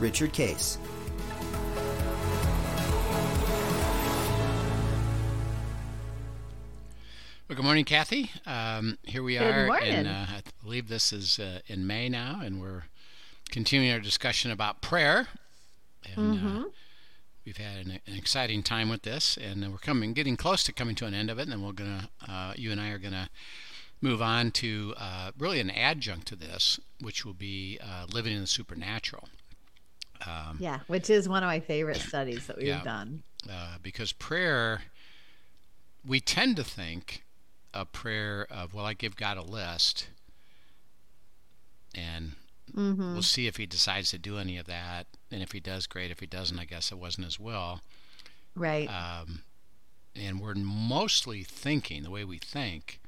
Richard Case. Well, good morning, Kathy. Um, here we are. Good are, morning. and uh, I believe this is uh, in May now, and we're continuing our discussion about prayer. And Mm-hmm. uh, we've had an, an exciting time with this, and we're coming, getting close to coming to an end of it. And then we're gonna, uh, you and I are gonna move on to uh, really an adjunct to this, which will be uh, living in the supernatural. Um, Yeah, which is one of my favorite studies that we've Yeah. done. uh, because prayer, we tend to think a prayer of, well, I give God a list, and Mm-hmm. we'll see if He decides to do any of that. And if He does, great. If He doesn't, I guess it wasn't His will. Right. Um, and we're mostly thinking the way we think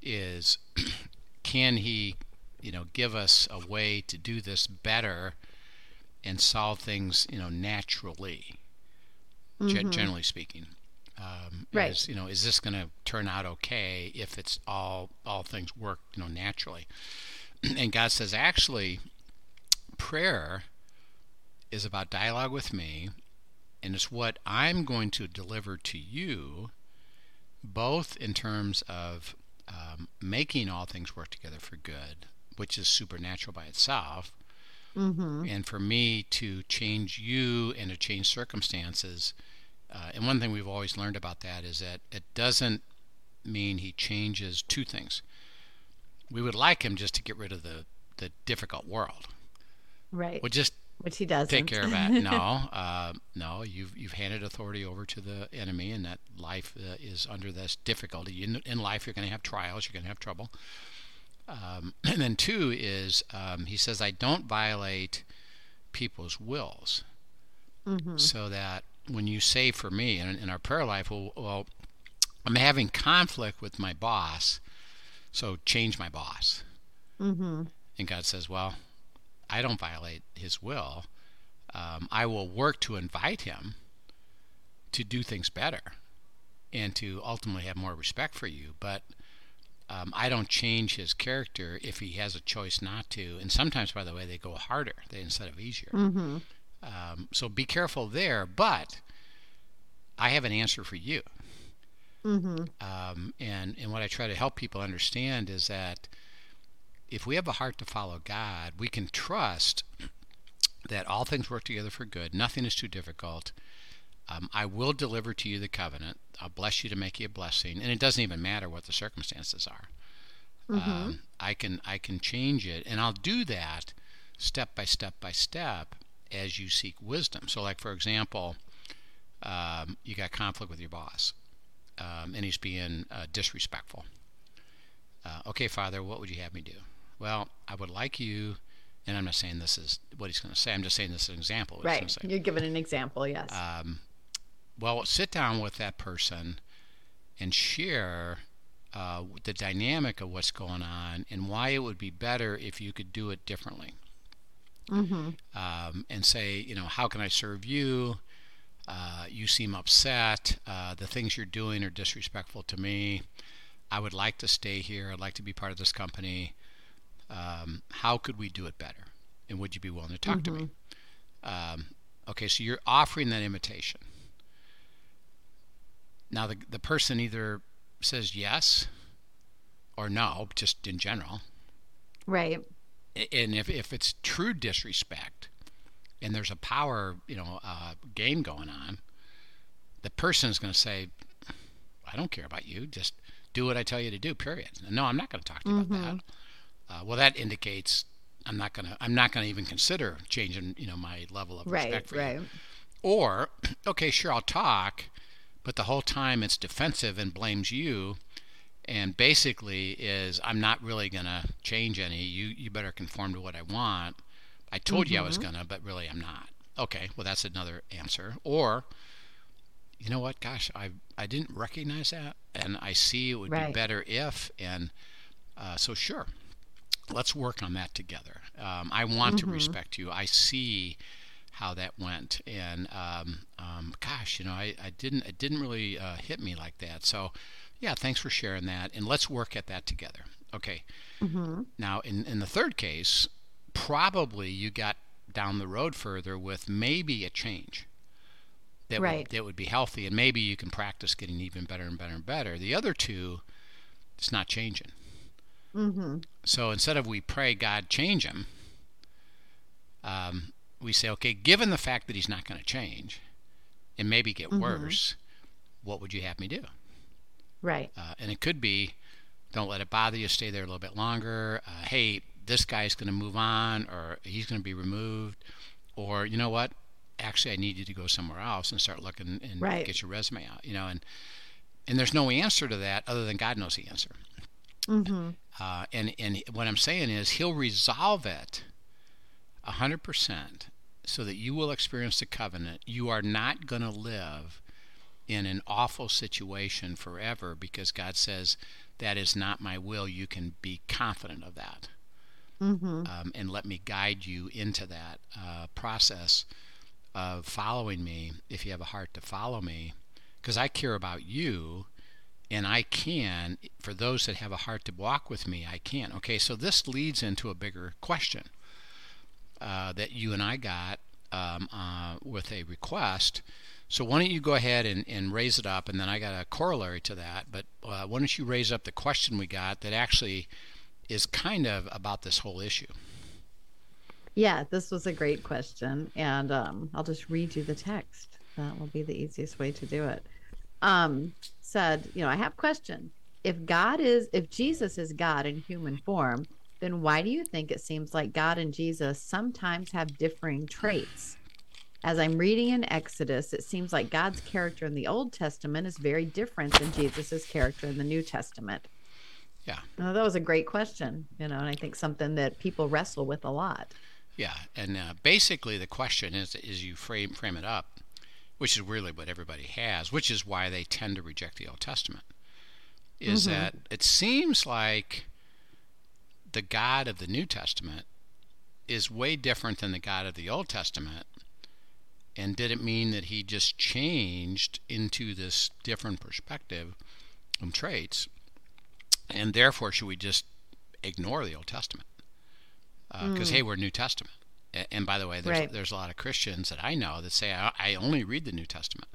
is, can He, you know, give us a way to do this better and solve things, you know, naturally? ge- Mhm. generally speaking. Um, Right. Is, you know, is this going to turn out okay if it's all all things work, you know, naturally? and God says, actually, prayer is about dialogue with me, and it's what I'm going to deliver to you, both in terms of um, making all things work together for good, which is supernatural by itself, Mm-hmm. and for me to change you and to change circumstances. Uh, and one thing we've always learned about that is that it doesn't mean he changes two things. We would like him just to get rid of the, the difficult world. Right. Well, just which he doesn't. take care of that. No, uh, no, you've you've handed authority over to the enemy, and that life uh, is under this difficulty. In, in life, you're going to have trials, you're going to have trouble. Um, and then two is um, he says, I don't violate people's wills, mm-hmm. so that when you say for me in, in our prayer life, well, well, I'm having conflict with my boss, so change my boss. Mm-hmm. And God says, Well, I don't violate his will. Um, I will work to invite him to do things better and to ultimately have more respect for you. But um, I don't change his character if he has a choice not to. And sometimes, by the way, they go harder they, instead of easier. Mm-hmm. Um, so be careful there. But I have an answer for you. Mm-hmm. Um, and, and what I try to help people understand is that if we have a heart to follow God, we can trust that all things work together for good. Nothing is too difficult. Um, I will deliver to you the covenant. I'll bless you to make you a blessing, and it doesn't even matter what the circumstances are. Mm-hmm. Um, I can I can change it, and I'll do that step by step by step as you seek wisdom. So, like for example, um, you got conflict with your boss, um, and he's being uh, disrespectful. Uh, okay, Father, what would you have me do? Well, I would like you, and I'm not saying this is what he's going to say. I'm just saying this is an example. of what he's Right. You're giving an example. Yes. Um, well, sit down with that person and share uh, the dynamic of what's going on and why it would be better if you could do it differently. mm-hmm. Um, and say, you know, how can I serve you? Uh, you seem upset. Uh, the things you're doing are disrespectful to me. I would like to stay here. I'd like to be part of this company. Um, how could we do it better? And would you be willing to talk to me? Um, okay, so you're offering that invitation. Now, the, the person either says yes or no, just in general. Right. And if, if it's true disrespect and there's a power, you know, uh, game going on, the person is going to say, I don't care about you. Just do what I tell you to do, period. No, I'm not going to talk to you about that. Uh, well, that indicates I'm not going to, I'm not going to even consider changing, you know, my level of Right. respect for Right. you. Or, okay, sure, I'll talk, but the whole time it's defensive and blames you, and basically is I'm not really going to change any. You you better conform to what I want. I told you I was Mm-hmm. gonna, but really I'm not. okay, well that's another answer. Or, you know what? Gosh, I I didn't recognize that, and I see it would Right. be better if, and uh, so sure, let's work on that together. Um, I want to respect you. I see how that went, and um, um, gosh, you know, I, I didn't it didn't really uh, hit me like that. So, yeah, thanks for sharing that, and let's work at that together. Okay. Mm-hmm. Now, in, in the third case, probably you got down the road further with maybe a change that Right. would, that would be healthy, and maybe you can practice getting even better and better and better. The other two, it's not changing. Mm-hmm. So instead of we pray God change him, um, we say, okay, given the fact that he's not going to change, and maybe get Mhm. worse, what would you have me do? Right. Uh, and it could be, don't let it bother you. Stay there a little bit longer. Uh, hey, this guy's going to move on, or he's going to be removed, or you know what? Actually, I need you to go somewhere else and start looking and Right. get your resume out. You know, and and there's no answer to that other than God knows the answer. Mm-hmm. Uh, and and what I'm saying is He'll resolve it a hundred percent, so that you will experience the covenant. You are not going to live in an awful situation forever because God says that is not my will. You can be confident of that, Mm-hmm. um, and let me guide you into that uh, process of following me. If you have a heart to follow me, because I care about you and I can, for those that have a heart to walk with me, I can. Okay, so this leads into a bigger question uh, that you and I got um, uh, with a request. So why don't you go ahead and, and raise it up, and then I got a corollary to that. But uh, why don't you raise up the question we got that actually is kind of about this whole issue? Yeah, this was a great question. And um, I'll just read you the text. That will be the easiest way to do it. Um, said, you know, I have question. If God is, if Jesus is God in human form, then why do you think it seems like God and Jesus sometimes have differing traits? As I'm reading in Exodus, it seems like God's character in the Old Testament is very different than Jesus's character in the New Testament. Yeah. Now, that was a great question, you know, and I think something that people wrestle with a lot. Yeah, and uh, basically the question is, is you frame frame it up, which is really what everybody has, which is why they tend to reject the Old Testament, is Mhm. that it seems like the God of the New Testament is way different than the God of the Old Testament. And did it mean that he just changed into this different perspective and traits? And therefore, should we just ignore the Old Testament? Because, Mm. hey, we're New Testament. And by the way, there's, Right. there's a lot of Christians that I know that say, I, I only read the New Testament.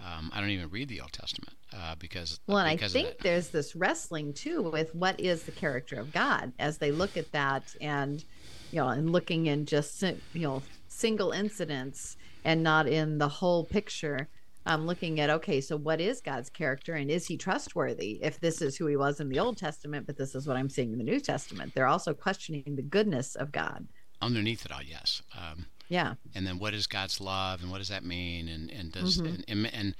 Um, I don't even read the Old Testament uh, because, Well, and I because of think there's this wrestling too with what is the character of God as they look at that and, you know, and looking in just, you know, single incidents and not in the whole picture. I'm looking at, okay, so what is God's character and is he trustworthy if this is who he was in the Old Testament, but this is what I'm seeing in the New Testament? They're also questioning the goodness of God. Underneath it all, yes. Um, Yeah. and then what is God's love and what does that mean and and does Mhm. and, and, and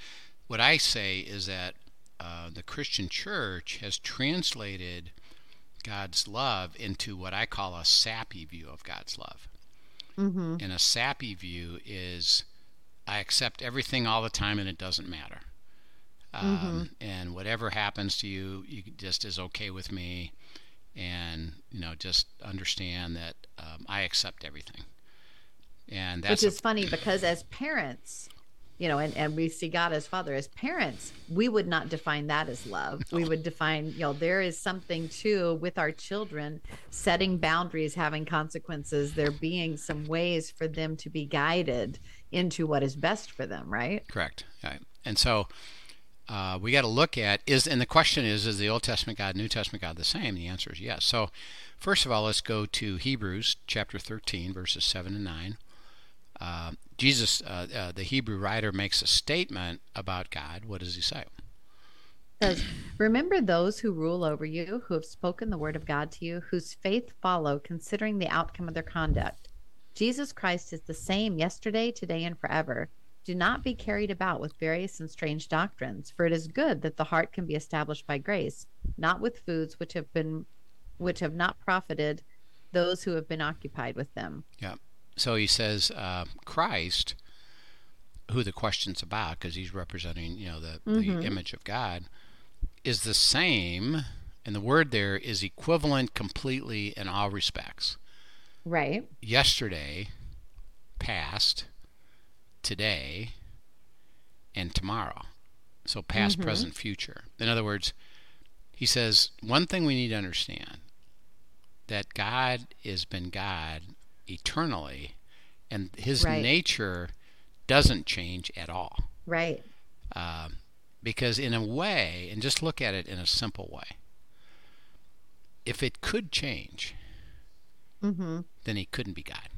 what I say is that uh, the Christian church has translated God's love into what I call a sappy view of God's love. Mm-hmm. And a sappy view is I accept everything all the time and it doesn't matter. Um, And whatever happens to you, you just is okay with me. And, you know, just understand that um, I accept everything. And that's which a- is funny because as parents you know and, and we see god as father as parents we would not define that as love we would define you know there is something too with our children setting boundaries having consequences there being some ways for them to be guided into what is best for them right Correct. Right. And so uh, we got to look at is and the question is is the Old Testament God, New Testament God the same? The answer is yes. So first of all, let's go to Hebrews chapter 13 verses 7 and 9. Uh, Jesus, uh, uh, the Hebrew writer, makes a statement about God. What does he say? says remember those who rule over you who have spoken the word of god to you whose faith follow considering the outcome of their conduct jesus christ is the same yesterday today and forever do not be carried about with various and strange doctrines for it is good that the heart can be established by grace not with foods which have been which have not profited those who have been occupied with them so he says uh, Christ, who the question's about, because he's representing you know the, Mhm. the image of God, is the same, and the word there is equivalent completely in all respects. Right. Yesterday, past, today, and tomorrow. So past, Mhm. present, future. In other words, he says one thing we need to understand that God has been God eternally, and his Right. nature doesn't change at all. Right. Um, because, in a way, and just look at it in a simple way, if it could change, Mm-hmm. then he couldn't be God.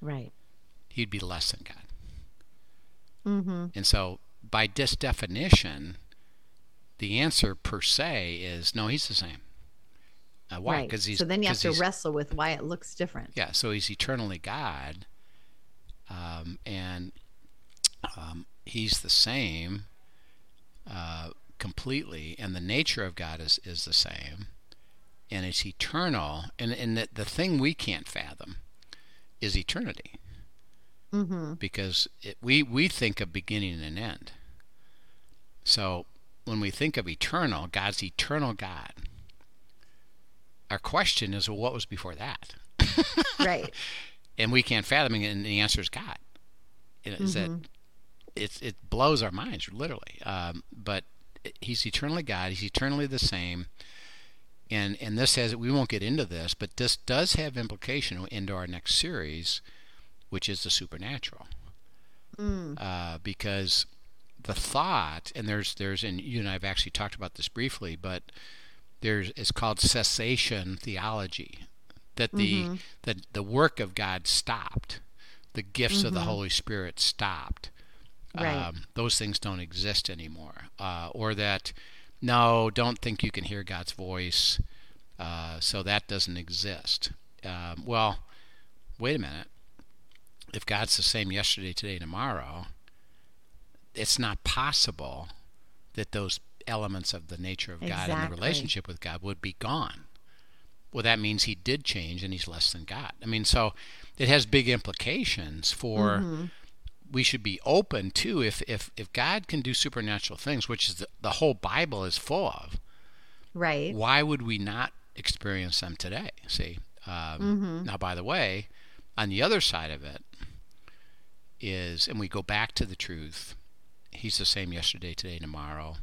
Right. He'd be less than God. Mm-hmm. And so, by this definition, the answer per se is no, he's the same. Uh, why? Right. Because he's so then you have to wrestle with why it looks different. Yeah, so he's eternally God, um, and um, he's the same uh, completely, and the nature of God is, is the same, and it's eternal. And, and the, the thing we can't fathom is eternity, Mm-hmm. because it, we, we think of beginning and end. So when we think of eternal, God's eternal God, our question is, well, what was before that? Right. and we can't fathom it, and the answer is God. Know, is that it's it blows our minds literally. Um, but He's eternally God. He's eternally the same. And and this has we won't get into this, but this does have implication into our next series, which is the supernatural, Mm. uh, because the thought and there's there's and you and I have actually talked about this briefly, but there's it's called cessation theology, that the Mhm. that the work of God stopped, the gifts of the Mhm. Holy Spirit stopped. Right. Um, those things don't exist anymore, uh, or that no, don't think you can hear God's voice, uh, so that doesn't exist. Um, well, wait a minute. If God's the same yesterday, today, tomorrow, it's not possible that those elements of the nature of God and the relationship with God would be gone. Well, that means he did change and he's less than God. I mean, so it has big implications for Mhm. we should be open to if, if, if God can do supernatural things, which is the, the whole Bible is full of, Right. why would we not experience them today? See? Um, Mhm. Now, by the way, on the other side of it is, and we go back to the truth, He's the same yesterday, today, tomorrow.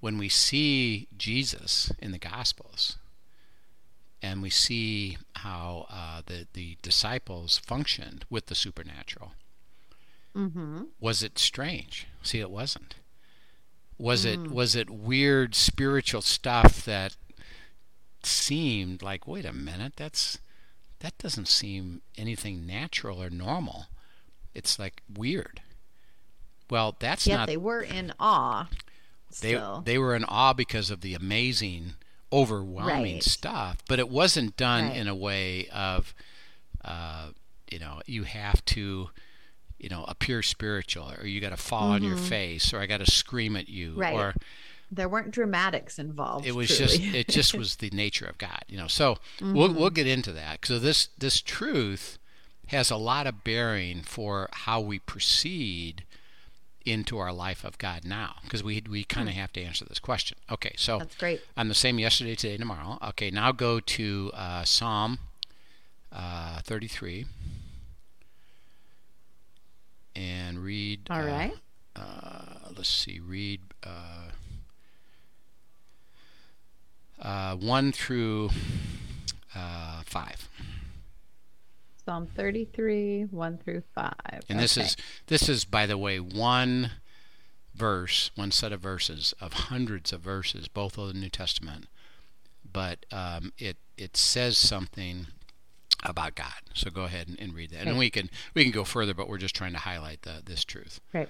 When we see Jesus in the Gospels, and we see how uh, the, the disciples functioned with the supernatural, Mm-hmm. was it strange? See, it wasn't. Was Mm. it was it weird spiritual stuff that seemed like, wait a minute, that's that doesn't seem anything natural or normal. It's like weird. Well, that's Yet not they were in awe. They Still. they were in awe because of the amazing, overwhelming Right. stuff. But it wasn't done Right. in a way of, uh, you know, you have to, you know, appear spiritual, or you got to fall on your Mhm. face, or I got to scream at you, Right. or there weren't dramatics involved. it was truly. just it just was the nature of God, you know. So we'll we'll get into that. So this this truth has a lot of bearing for how we proceed into our life of God now, because we we kind of have to answer this question. Okay, so That's great. I'm the same yesterday, today, tomorrow. Okay, now go to uh, Psalm uh, 33 and read. All right. uh, uh, let's see, read uh, uh, 1 through uh, 5. Psalm 33, 1 through 5. And this is this is by the way one verse, one set of verses of hundreds of verses, both of the New Testament. But um, it it says something about God. So go ahead and, and read that, and we can we can go further, but we're just trying to highlight the, this truth. Right.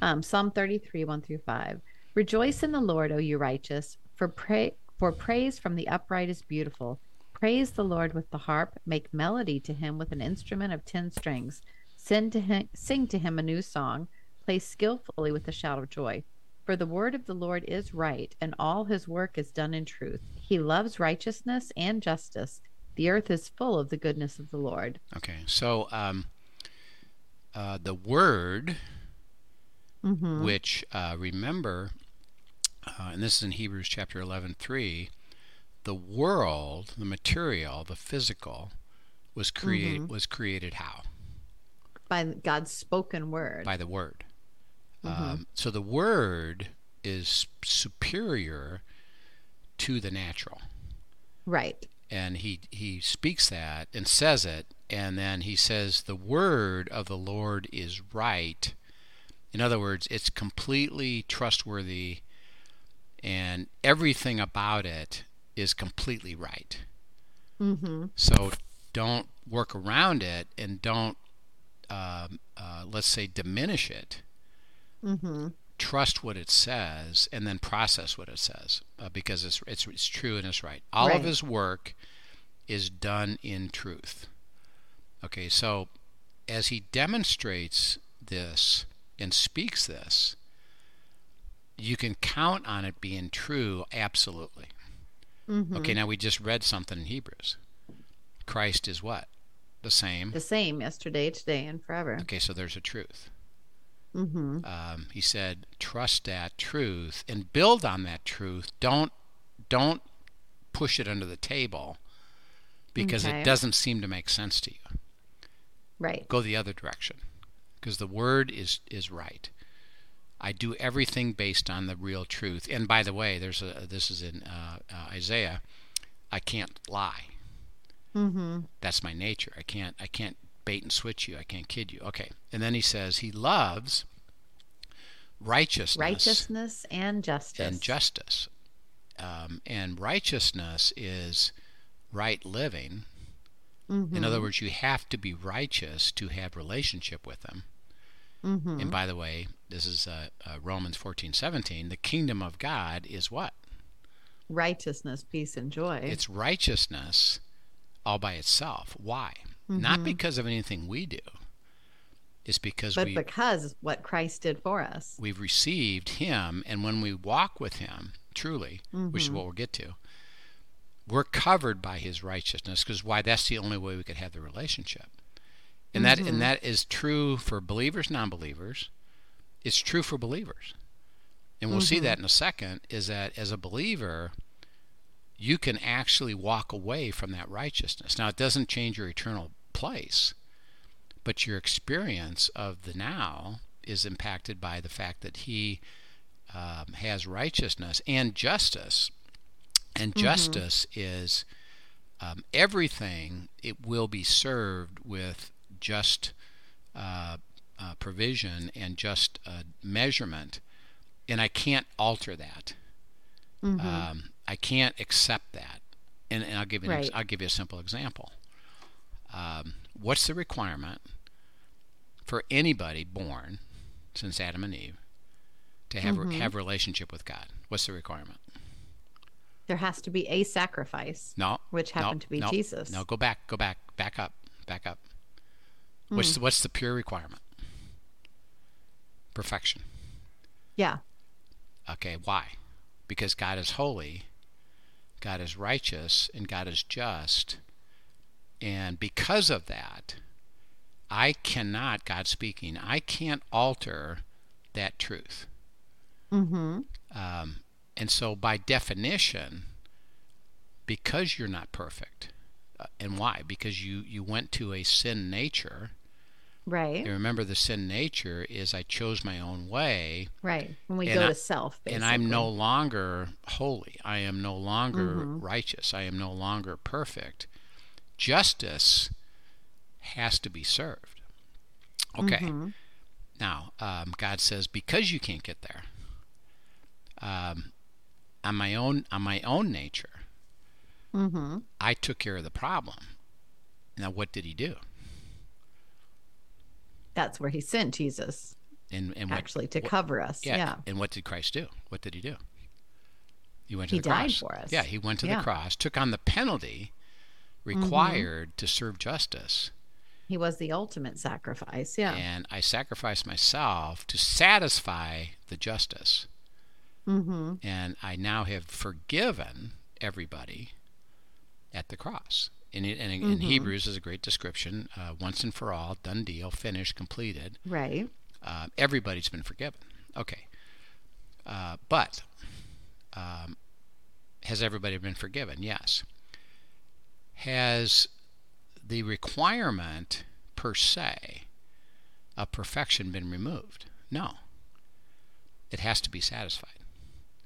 Um, Psalm 33, 1 through 5. Rejoice in the Lord, O you righteous, for pray for praise from the upright is beautiful. Praise the Lord with the harp, make melody to him with an instrument of ten strings. Sing to him, sing to him a new song, play skillfully with a shout of joy. For the word of the Lord is right, and all his work is done in truth. He loves righteousness and justice. The earth is full of the goodness of the Lord. Okay, so um, uh, the word, Mm-hmm. which uh, remember, uh, and this is in Hebrews chapter 11, 3, the world, the material, the physical, was create Mm-hmm. was created how By God's spoken word. by the word. Mm-hmm. Um, so the word is superior to the natural. right. and he he speaks that and says it and then he says the word of the Lord is right in other words it's completely trustworthy and everything about it is completely right Mm-hmm. so don't work around it and don't um, uh, let's say diminish it Mm-hmm. trust what it says and then process what it says uh, because it's, it's it's true and it's right. All Right. of his work is done in truth. Okay, so as he demonstrates this and speaks this, you can count on it being true absolutely. Mm-hmm. Okay, now we just read something in Hebrews. Christ is what? The same. The same yesterday, today, and forever. Okay, so there's a truth. Mm-hmm. um, he said trust that truth and build on that truth don't don't push it under the table because Okay. it doesn't seem to make sense to you Right. go the other direction because the word is is right i do everything based on the real truth and by the way there's a this is in uh, uh, isaiah i can't lie Mm-hmm. that's my nature i can't i can't bait and switch you i can't kid you okay and then he says he loves righteousness Righteousness and justice. and justice. Um, and righteousness is right living. Mm-hmm. In other words, you have to be righteous to have relationship with Him. Mm-hmm. And by the way, this is uh, uh, Romans fourteen seventeen. The kingdom of God is what? Righteousness, peace, and joy. It's righteousness all by itself. Why? Not because of anything we do. It's because but we because what Christ did for us. we've received him and when we walk with him truly which is what we'll get to we're covered by his righteousness because why that's the only way we could have the relationship and that and that is true for believers non-believers. It's true for believers. And we'll see that in a second is that as a believer you can actually walk away from that righteousness. Now it doesn't change your eternal place but your experience of the now is impacted by the fact that he um, has righteousness and justice. And justice is um, everything, it will be served with just uh, uh, provision and just uh, measurement. And I can't alter that. Mm-hmm. Um, I can't accept that. And, and I'll give you an ex- I'll give you a simple example. Um, what's the requirement for anybody born since Adam and Eve to have Mm-hmm. have relationship with God? What's the requirement? there has to be a sacrifice, No, which no, happened to be no, Jesus. No, go back, go back, back up, back up. Hmm. What's the, what's the pure requirement? Perfection. Yeah. Okay, why? Because God is holy, God is righteous, and God is just. And because of that, I cannot, God speaking, I can't alter that truth. Mm-hmm. Um, and so, by definition, because you're not perfect, uh, and why? Because you, you went to a sin nature. Right. And remember, the sin nature is I chose my own way, Right. When we go I- to self, basically. and I'm no longer holy. I am no longer Mhm. righteous. I am no longer perfect. Justice has to be served. Okay. Mhm. Now, um, God says because you can't get there, um, on my own on my own nature, Mhm. I took care of the problem. Now, what did He do? That's where he sent Jesus, And and what, actually, to what- cover us. yeah, Yeah. And what did Christ do? What did He do? He went to He the died cross. for us. Yeah, He went to Yeah. Mm-hmm. the cross, took on the penalty required to serve justice. He was the ultimate sacrifice. Yeah. and I sacrificed myself to satisfy the justice. Mm-hmm. And I now have forgiven everybody at the cross. In, in, in Mhm. Hebrews is a great description. Uh, once and for all, done deal, finished, completed. Right. Uh, everybody's been forgiven. Okay. Uh, but um, has everybody been forgiven? Yes. Has the requirement per se of perfection been removed? No. It has to be satisfied.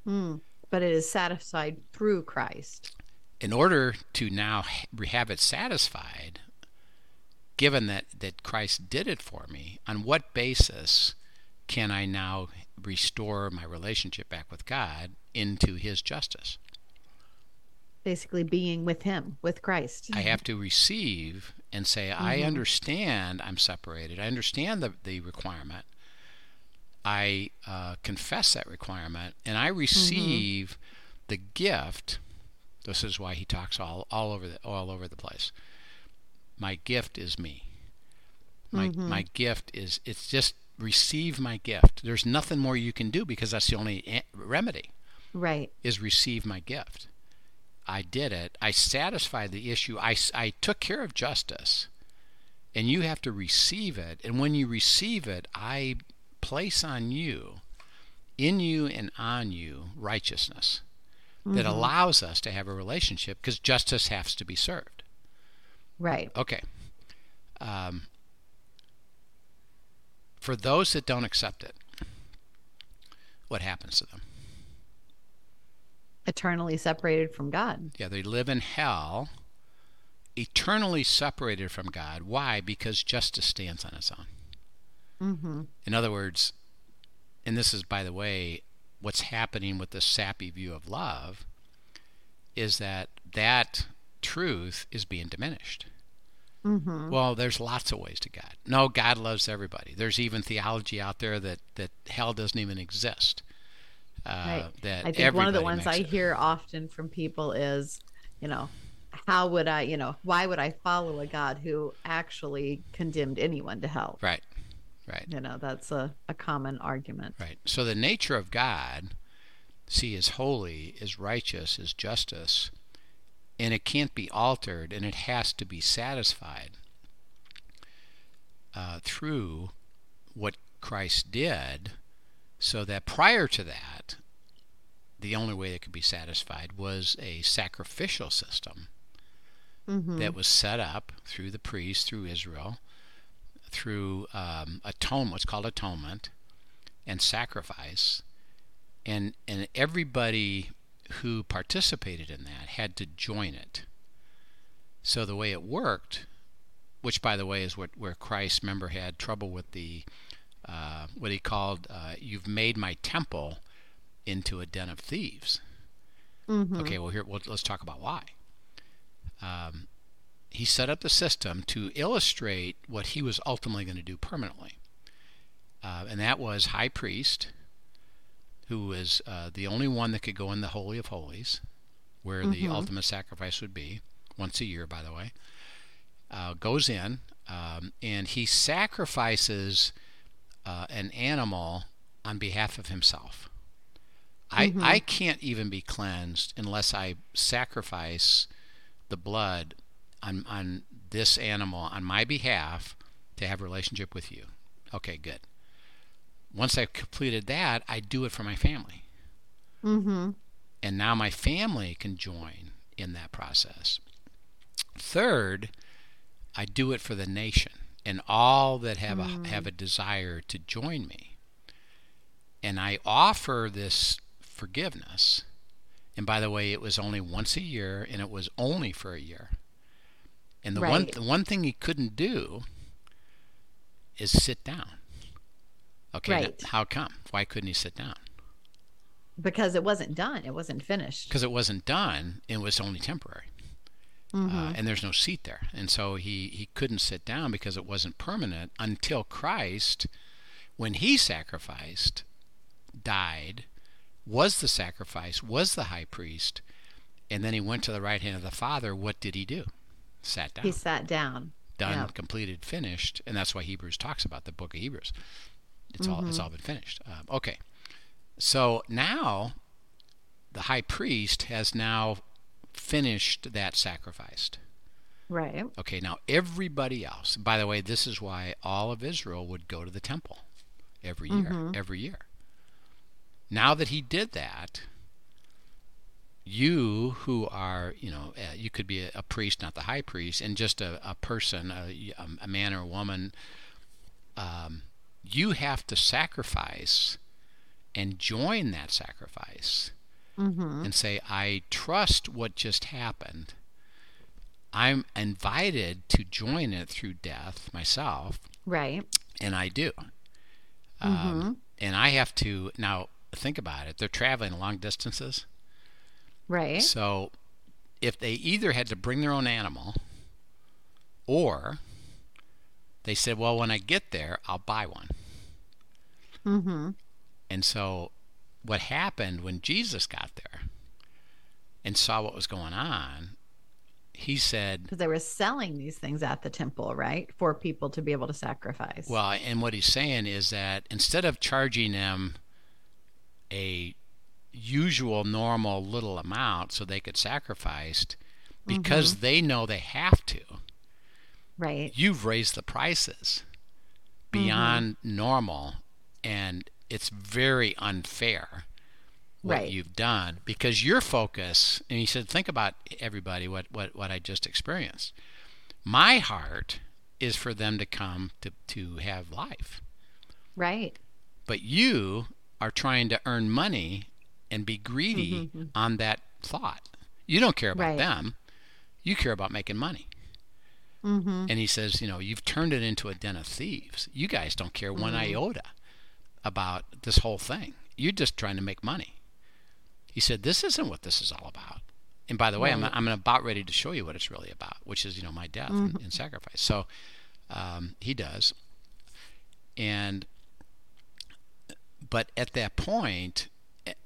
Mm. But it is satisfied through Christ. In order to now have it satisfied, given that, that Christ did it for me, on what basis can I now restore my relationship back with God into His justice? Basically, being with Him, with Christ. I have to receive and say, I Mhm. understand I'm separated. I understand the, the requirement. I uh, confess that requirement, and I receive the gift. This is why he talks all, all over the all over the place. My gift is me. My Mhm. my gift is it's just receive my gift. There's nothing more you can do because that's the only remedy Right. is receive my gift. I did it. I satisfied the issue. I, I took care of justice. And you have to receive it. And when you receive it, I place on you, in you and on you, righteousness that Mhm. allows us to have a relationship because justice has to be served. Right. Okay. Um, for those that don't accept it, what happens to them? Eternally separated from God. Yeah, they live in hell, eternally separated from God. Why? Because justice stands on its own. Mm-hmm. In other words, and this is, by the way, what's happening with this sappy view of love, is that that truth is being diminished. Mm-hmm. Well, there's lots of ways to God. No, God loves everybody. There's even theology out there that, that hell doesn't even exist. Uh, Right. That I think one of the ones I it. hear often from people is, you know, how would I, you know, why would I follow a God who actually condemned anyone to hell? Right, right. You know, that's a, a common argument. Right. So the nature of God, see, is holy, is righteous, is justice, and it can't be altered, and it has to be satisfied uh, through what Christ did, so that prior to that, the only way it could be satisfied was a sacrificial system Mm-hmm. that was set up through the priests, through Israel, through um, atonement, what's called atonement, and sacrifice, and and everybody who participated in that had to join it. So the way it worked, which by the way is what where Christ, remember, had trouble with the uh, what he called, uh, "You've made my temple into a den of thieves." Mm-hmm. Okay, well here well, let's talk about why. Um, he set up the system to illustrate what he was ultimately going to do permanently, uh, and that was high priest, who was uh, the only one that could go in the holy of holies, where the Mhm. ultimate sacrifice would be once a year, by the way. Uh, goes in um, and he sacrifices uh, an animal on behalf of himself. I, Mhm. I can't even be cleansed unless I sacrifice the blood on, on this animal on my behalf to have a relationship with you. Okay, good. Once I've completed that, I do it for my family. Mm-hmm. And now my family can join in that process. Third, I do it for the nation and all that have Mm. a have a desire to join me. And I offer this forgiveness. And by the way, it was only once a year and it was only for a year. And the one Right. the one thing he couldn't do is sit down. Okay, now, how come? Why couldn't he sit down? Because it wasn't done. It wasn't finished. Because it wasn't done, it was only temporary. Mhm. uh, and there's no seat there. And so he, he couldn't sit down because it wasn't permanent until Christ, when he sacrificed, died, was the sacrifice, was the high priest, and then he went to the right hand of the Father. What did he do? Sat down. he sat down. Done, yeah. completed, finished. And that's why Hebrews talks about the book of Hebrews. It's all it's Mhm. all been finished. Um, okay. So now the high priest has now finished that sacrifice. Right. Okay, now everybody else, by the way, this is why all of Israel would go to the temple every year, Mhm. every year. Now that he did that, you who are, you know, uh, you could be a, a priest, not the high priest, and just a, a person, a, a man or a woman, um, you have to sacrifice and join that sacrifice Mm-hmm. and say, I trust what just happened. I'm invited to join it through death myself, Right. and I do. Um, and I have to now think about it. They're traveling long distances, Right. so if they either had to bring their own animal, or they said, "Well, when I get there, I'll buy one." Mm-hmm. And so, what happened when Jesus got there and saw what was going on, he said, Because they were selling these things at the temple, right, for people to be able to sacrifice. Well, and what he's saying is that instead of charging them a usual, normal little amount so they could sacrifice, because mm-hmm. they know they have to, right. you've raised the prices beyond mm-hmm. normal, and it's very unfair what Right. you've done because your focus. And he said, think about everybody what what what I just experienced. My heart is for them to come to to have life, Right. but you are trying to earn money and be greedy Mhm. on that thought. You don't care about Right. them. You care about making money. Mm-hmm. And he says, you know, you've turned it into a den of thieves. You guys don't care one iota about this whole thing. You're just trying to make money. He said, this isn't what this is all about. And by the way, I'm, I'm about ready to show you what it's really about, which is, you know, my death and, and sacrifice. So um, he does. And, but at that point,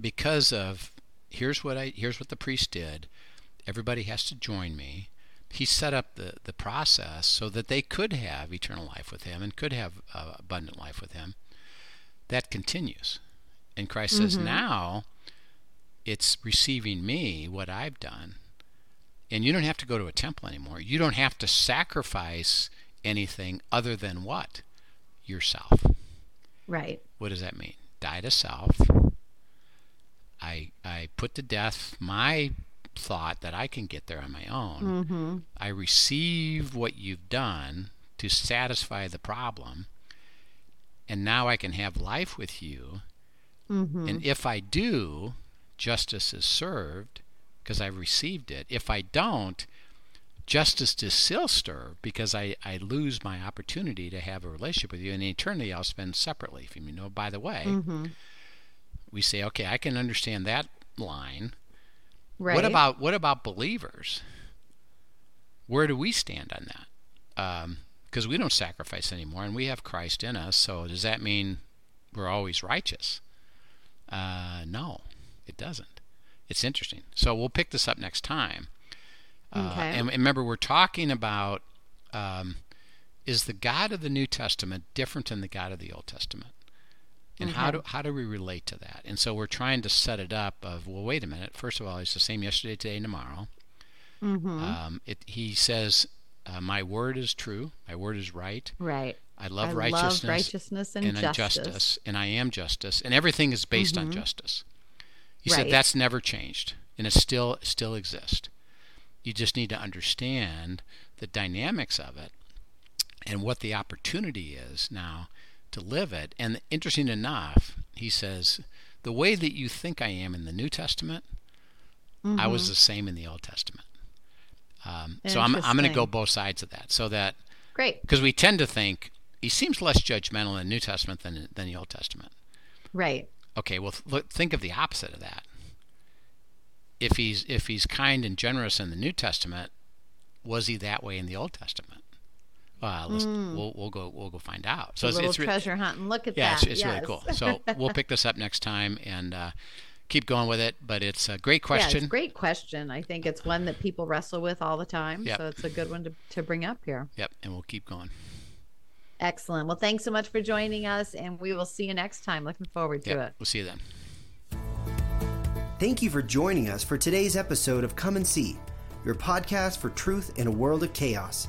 because of, here's what I, here's what the priest did. Everybody has to join me he set up the, the process so that they could have eternal life with him and could have uh, abundant life with him. That continues. And Christ says, Mhm. now it's receiving me, what I've done. And you don't have to go to a temple anymore. You don't have to sacrifice anything other than what? Yourself. Right. What does that mean? Die to self. I, I put to death my thought that I can get there on my own. Mm-hmm. I receive what you've done to satisfy the problem, and now I can have life with you. Mm-hmm. And if I do, justice is served because I've received it. If I don't, justice is still served because I, I lose my opportunity to have a relationship with you. And in eternity, I'll spend separately from you. Know, by the way, mm-hmm. we say, okay, I can understand that line. Right. What about what about believers? Where do we stand on that? Because we don't sacrifice anymore, and we have Christ in us. So does that mean we're always righteous? Uh, no, it doesn't. It's interesting. So we'll pick this up next time. Uh, Okay. and, and remember, we're talking about um, is the God of the New Testament different than the God of the Old Testament? And how do how do we relate to that? And so we're trying to set it up of well, wait a minute. First of all, he's the same yesterday, today, and tomorrow. Mm-hmm. Um, it, he says, uh, "My word is true. My word is right. right. I love I righteousness, love righteousness and, and justice. justice, and I am justice, and everything is based on Mhm. justice." He said that's never changed, and it still still exists. You just need to understand the dynamics of it and what the opportunity is now to live it. And interesting enough, he says, the way that you think I am in the New Testament, I was Mhm. the same in the Old Testament. Um, so I'm, I'm going to go both sides of that, so that Great. because we tend to think he seems less judgmental in the New Testament than than the Old Testament. Right. Okay, well, th- look, think of the opposite of that. If he's if he's kind and generous in the New Testament, was he that way in the Old Testament? Well, let's, we'll we'll go we'll go find out. So a it's, little it's re- treasure hunt and look at yeah, that. it's, it's really cool. So we'll pick this up next time and uh, keep going with it. But it's a great Yeah, question. it's a great question. I think it's one that people wrestle with all the time. Yep. So it's a good one to, to bring up here. Yep, and we'll keep going. Excellent. Well, thanks so much for joining us, and we will see you next time. Looking forward to Yep, it. we'll see you then. Thank you for joining us for today's episode of Come and See. your podcast for truth in a world of chaos.